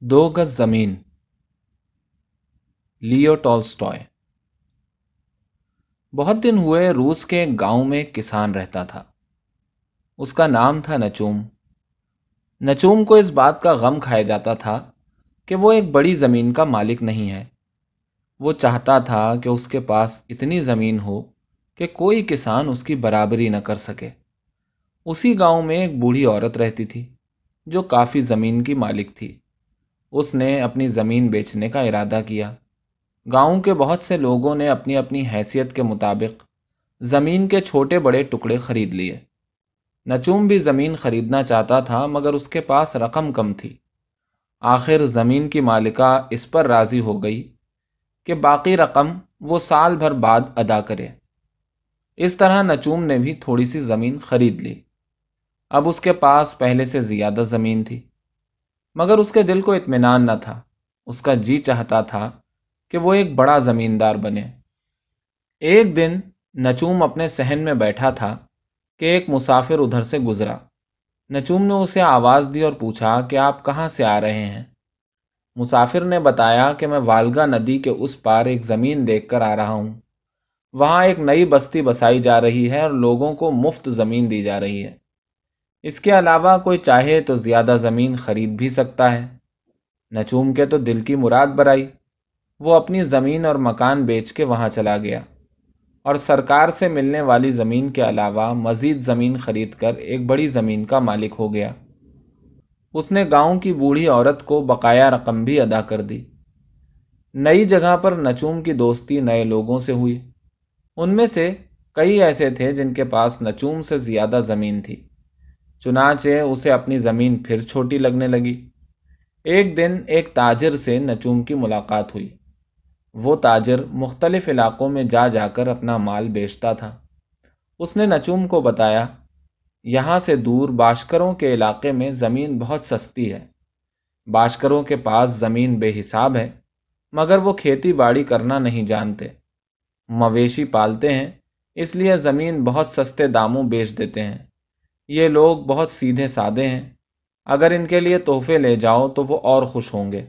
دو گز زمین۔ لیو ٹالسٹوئے بہت دن ہوئے روس کے گاؤں میں ایک کسان رہتا تھا۔ اس کا نام تھا نچوم۔ نچوم کو اس بات کا غم کھایا جاتا تھا کہ وہ ایک بڑی زمین کا مالک نہیں ہے۔ وہ چاہتا تھا کہ اس کے پاس اتنی زمین ہو کہ کوئی کسان اس کی برابری نہ کر سکے۔ اسی گاؤں میں ایک بوڑھی عورت رہتی تھی جو کافی زمین کی مالک تھی۔ اس نے اپنی زمین بیچنے کا ارادہ کیا۔ گاؤں کے بہت سے لوگوں نے اپنی اپنی حیثیت کے مطابق زمین کے چھوٹے بڑے ٹکڑے خرید لیے۔ نچوم بھی زمین خریدنا چاہتا تھا، مگر اس کے پاس رقم کم تھی۔ آخر زمین کی مالکہ اس پر راضی ہو گئی کہ باقی رقم وہ سال بھر بعد ادا کرے۔ اس طرح نچوم نے بھی تھوڑی سی زمین خرید لی۔ اب اس کے پاس پہلے سے زیادہ زمین تھی۔ مگر اس کے دل کو اطمینان نہ تھا۔ اس کا جی چاہتا تھا کہ وہ ایک بڑا زمیندار بنے۔ ایک دن نچوم اپنے سہن میں بیٹھا تھا کہ ایک مسافر ادھر سے گزرا۔ نچوم نے اسے آواز دی اور پوچھا کہ آپ کہاں سے آ رہے ہیں؟ مسافر نے بتایا کہ میں والگا ندی کے اس پار ایک زمین دیکھ کر آ رہا ہوں۔ وہاں ایک نئی بستی بسائی جا رہی ہے اور لوگوں کو مفت زمین دی جا رہی ہے۔ اس کے علاوہ کوئی چاہے تو زیادہ زمین خرید بھی سکتا ہے۔ نچوم کے تو دل کی مراد برائی۔ وہ اپنی زمین اور مکان بیچ کے وہاں چلا گیا۔ اور سرکار سے ملنے والی زمین کے علاوہ مزید زمین خرید کر ایک بڑی زمین کا مالک ہو گیا۔ اس نے گاؤں کی بوڑھی عورت کو بقایا رقم بھی ادا کر دی۔ نئی جگہ پر نچوم کی دوستی نئے لوگوں سے ہوئی۔ ان میں سے کئی ایسے تھے جن کے پاس نچوم سے زیادہ زمین تھی۔ چنانچہ اسے اپنی زمین پھر چھوٹی لگنے لگی۔ ایک دن ایک تاجر سے نچوم کی ملاقات ہوئی۔ وہ تاجر مختلف علاقوں میں جا جا کر اپنا مال بیچتا تھا۔ اس نے نچوم کو بتایا، یہاں سے دور باشکروں کے علاقے میں زمین بہت سستی ہے۔ باشکروں کے پاس زمین بے حساب ہے، مگر وہ کھیتی باڑی کرنا نہیں جانتے۔ مویشی پالتے ہیں، اس لیے زمین بہت سستے داموں بیچ دیتے ہیں۔ یہ لوگ بہت سیدھے سادے ہیں۔ اگر ان کے لیے تحفے لے جاؤ تو وہ اور خوش ہوں گے۔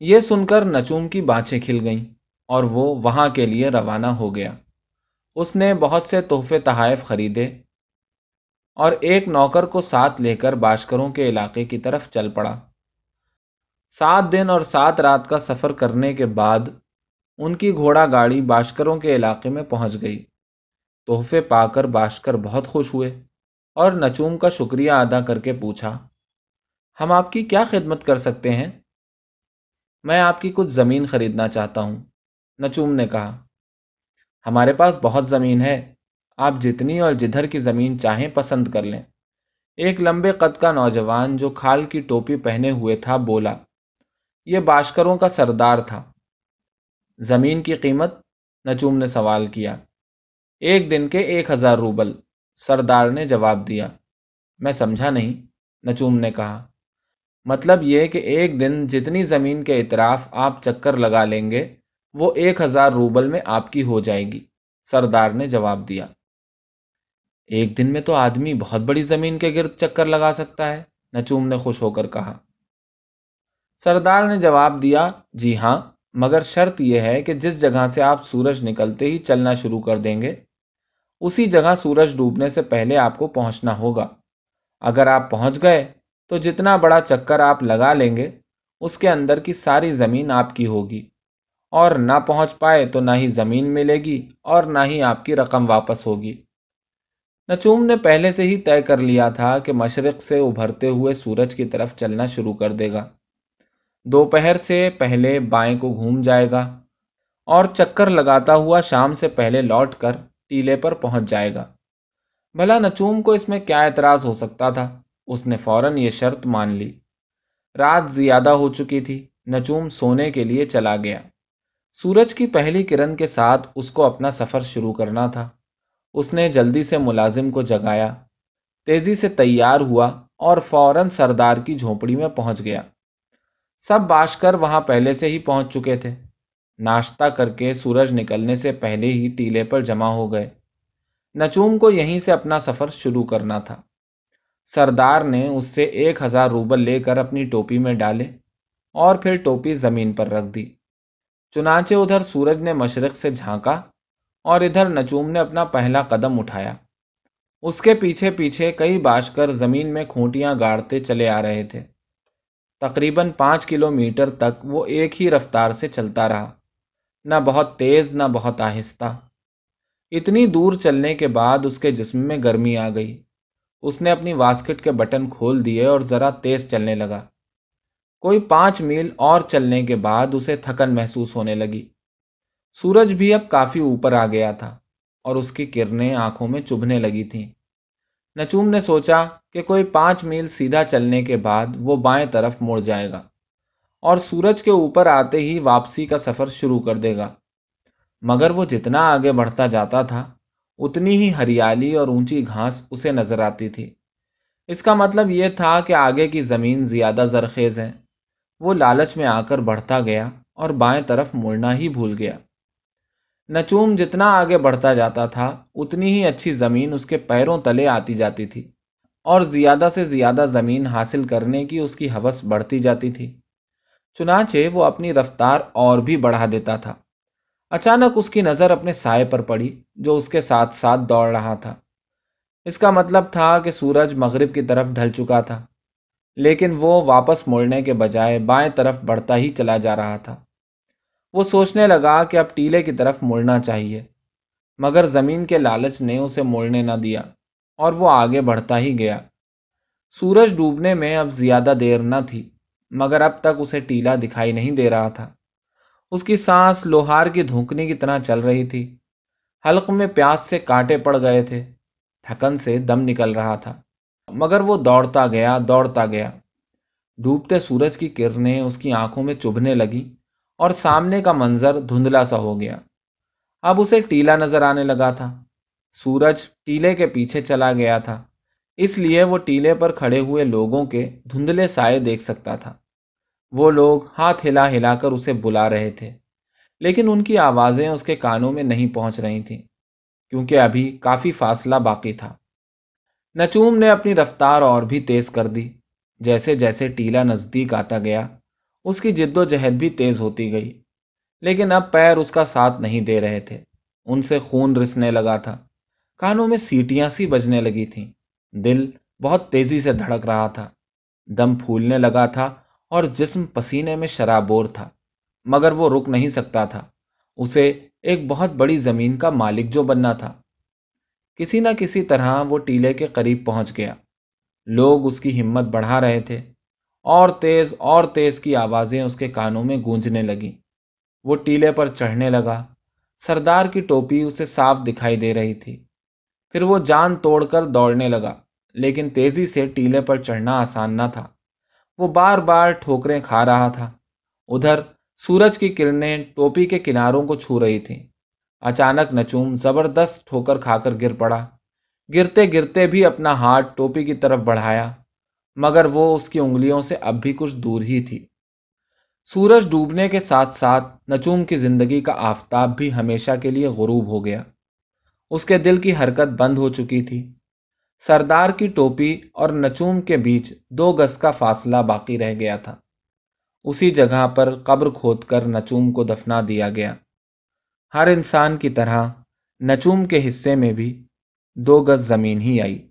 یہ سن کر نچوم کی بانچیں کھل گئیں اور وہ وہاں کے لیے روانہ ہو گیا۔ اس نے بہت سے تحفے تحائف خریدے اور ایک نوکر کو ساتھ لے کر باشکروں کے علاقے کی طرف چل پڑا۔ سات دن اور سات رات کا سفر کرنے کے بعد ان کی گھوڑا گاڑی باشکروں کے علاقے میں پہنچ گئی۔ تحفے پا کر باشکر بہت خوش ہوئے۔ اور نچوم کا شکریہ ادا کر کے پوچھا، ہم آپ کی کیا خدمت کر سکتے ہیں؟ میں آپ کی کچھ زمین خریدنا چاہتا ہوں، نچوم نے کہا۔ ہمارے پاس بہت زمین ہے، آپ جتنی اور جدھر کی زمین چاہیں پسند کر لیں۔ ایک لمبے قد کا نوجوان جو کھال کی ٹوپی پہنے ہوئے تھا، بولا، یہ باشکروں کا سردار تھا۔ زمین کی قیمت؟ نچوم نے سوال کیا۔ ایک دن کے ایک ہزار روبل۔ سردار نے جواب دیا۔ میں سمجھا نہیں، نچوم نے کہا۔ مطلب یہ کہ ایک دن جتنی زمین کے اطراف آپ چکر لگا لیں گے، وہ ایک ہزار روبل میں آپ کی ہو جائے گی۔ سردار نے جواب دیا۔ ایک دن میں تو آدمی بہت بڑی زمین کے گرد چکر لگا سکتا ہے، نچوم نے خوش ہو کر کہا۔ سردار نے جواب دیا۔ جی ہاں مگر شرط یہ ہے کہ جس جگہ سے آپ سورج نکلتے ہی چلنا شروع کر دیں گے اسی جگہ سورج ڈوبنے سے پہلے آپ کو پہنچنا ہوگا۔ اگر آپ پہنچ گئے، تو جتنا بڑا چکر آپ لگا لیں گے، اس کے اندر کی ساری زمین آپ کی ہوگی۔ اور نہ پہنچ پائے تو نہ ہی زمین ملے گی اور نہ ہی آپ کی رقم واپس ہوگی۔ نچوم نے پہلے سے ہی طے کر لیا تھا کہ مشرق سے ابھرتے ہوئے سورج کی طرف چلنا شروع کر دے گا۔ دوپہر سے پہلے بائیں کو گھوم جائے گا اور چکر لگاتا ہوا شام سے پہلے لوٹ کر ٹیلے پر پہنچ جائے گا۔ بھلا نچوم کو اس میں کیا اعتراض ہو سکتا تھا؟ اس نے فوراً یہ شرط مان لی۔ رات زیادہ ہو چکی تھی، نچوم سونے کے لیے چلا گیا۔ سورج کی پہلی کرن کے ساتھ اس کو اپنا سفر شروع کرنا تھا۔ اس نے جلدی سے ملازم کو جگایا۔ تیزی سے تیار ہوا اور فوراً سردار کی جھونپڑی میں پہنچ گیا۔ سب باشکر وہاں پہلے سے ہی پہنچ چکے تھے۔ ناشتہ کر کے سورج نکلنے سے پہلے ہی ٹیلے پر جمع ہو گئے۔ نچوم کو یہیں سے اپنا سفر شروع کرنا تھا۔ سردار نے اس سے ایک ہزار روبل لے کر اپنی ٹوپی میں ڈالے اور پھر ٹوپی زمین پر رکھ دی۔ چنانچہ ادھر سورج نے مشرق سے جھانکا اور ادھر نچوم نے اپنا پہلا قدم اٹھایا۔ اس کے پیچھے پیچھے کئی باشکر زمین میں کھوٹیاں گاڑتے چلے آ رہے تھے۔ تقریباً پانچ کلو میٹر تک وہ ایک ہی رفتار سے چلتا رہا۔ نہ بہت تیز نہ بہت آہستہ۔ اتنی دور چلنے کے بعد اس کے جسم میں گرمی آ گئی۔ اس نے اپنی واسکٹ کے بٹن کھول دیے اور ذرا تیز چلنے لگا۔ کوئی پانچ میل اور چلنے کے بعد اسے تھکن محسوس ہونے لگی۔ سورج بھی اب کافی اوپر آ گیا تھا اور اس کی کرنیں آنکھوں میں چبھنے لگی تھیں۔ نچوم نے سوچا کہ کوئی پانچ میل سیدھا چلنے کے بعد وہ بائیں طرف مڑ جائے گا۔ اور سورج کے اوپر آتے ہی واپسی کا سفر شروع کر دے گا۔ مگر وہ جتنا آگے بڑھتا جاتا تھا، اتنی ہی ہریالی اور اونچی گھاس اسے نظر آتی تھی۔ اس کا مطلب یہ تھا کہ آگے کی زمین زیادہ زرخیز ہے۔ وہ لالچ میں آ کر بڑھتا گیا اور بائیں طرف مڑنا ہی بھول گیا۔ نچوم جتنا آگے بڑھتا جاتا تھا، اتنی ہی اچھی زمین اس کے پیروں تلے آتی جاتی تھی اور زیادہ سے زیادہ زمین حاصل کرنے کی اس کی حوث بڑھتی جاتی تھی۔ چنانچہ وہ اپنی رفتار اور بھی بڑھا دیتا تھا۔ اچانک اس کی نظر اپنے سائے پر پڑی، جو اس کے ساتھ ساتھ دوڑ رہا تھا۔ اس کا مطلب تھا کہ سورج مغرب کی طرف ڈھل چکا تھا، لیکن وہ واپس مڑنے کے بجائے بائیں طرف بڑھتا ہی چلا جا رہا تھا۔ وہ سوچنے لگا کہ اب ٹیلے کی طرف مڑنا چاہیے، مگر زمین کے لالچ نے اسے مڑنے نہ دیا اور وہ آگے بڑھتا ہی گیا۔ سورج ڈوبنے میں اب زیادہ دیر نہ تھی۔ مگر اب تک اسے ٹیلا دکھائی نہیں دے رہا تھا۔ اس کی سانس لوہار کی دھونکنی کی طرح چل رہی تھی۔ حلق میں پیاس سے کاٹے پڑ گئے تھے۔ تھکن سے دم نکل رہا تھا۔ مگر وہ دوڑتا گیا دوڑتا گیا۔ ڈوبتے سورج کی کرنیں اس کی آنکھوں میں چبھنے لگی اور سامنے کا منظر دھندلا سا ہو گیا۔ اب اسے ٹیلا نظر آنے لگا تھا۔ سورج ٹیلے کے پیچھے چلا گیا تھا۔ اس لیے وہ ٹیلے پر کھڑے ہوئے لوگوں کے دھندلے سائے دیکھ سکتا تھا۔ وہ لوگ ہاتھ ہلا ہلا کر اسے بلا رہے تھے، لیکن ان کی آوازیں اس کے کانوں میں نہیں پہنچ رہی تھیں، کیونکہ ابھی کافی فاصلہ باقی تھا۔ نچوم نے اپنی رفتار اور بھی تیز کر دی۔ جیسے جیسے ٹیلا نزدیک آتا گیا، اس کی جد و جہد بھی تیز ہوتی گئی۔ لیکن اب پیر اس کا ساتھ نہیں دے رہے تھے۔ ان سے خون رسنے لگا تھا۔ کانوں میں سیٹیاں سی بجنے لگی تھیں۔ دل بہت تیزی سے دھڑک رہا تھا۔ دم پھولنے لگا تھا اور جسم پسینے میں شرابور تھا، مگر وہ رک نہیں سکتا تھا۔ اسے ایک بہت بڑی زمین کا مالک جو بننا تھا۔ کسی نہ کسی طرح وہ ٹیلے کے قریب پہنچ گیا۔ لوگ اس کی ہمت بڑھا رہے تھے۔ اور تیز اور تیز کی آوازیں اس کے کانوں میں گونجنے لگیں۔ وہ ٹیلے پر چڑھنے لگا۔ سردار کی ٹوپی اسے صاف دکھائی دے رہی تھی۔ پھر وہ جان توڑ کر دوڑنے لگا، لیکن تیزی سے ٹیلے پر چڑھنا آسان نہ تھا۔ وہ بار بار ٹھوکریں کھا رہا تھا۔ ادھر سورج کی کرنیں ٹوپی کے کناروں کو چھو رہی تھیں۔ اچانک نچوم زبردست ٹھوکر کھا کر گر پڑا۔ گرتے گرتے بھی اپنا ہاتھ ٹوپی کی طرف بڑھایا، مگر وہ اس کی انگلیوں سے اب بھی کچھ دور ہی تھی۔ سورج ڈوبنے کے ساتھ ساتھ نچوم کی زندگی کا آفتاب بھی ہمیشہ کے لیے غروب ہو گیا۔ اس کے دل کی حرکت بند ہو چکی تھی۔ سردار کی ٹوپی اور نچوم کے بیچ دو گز کا فاصلہ باقی رہ گیا تھا۔ اسی جگہ پر قبر کھود کر نچوم کو دفنا دیا گیا۔ ہر انسان کی طرح نچوم کے حصے میں بھی دو گز زمین ہی آئی۔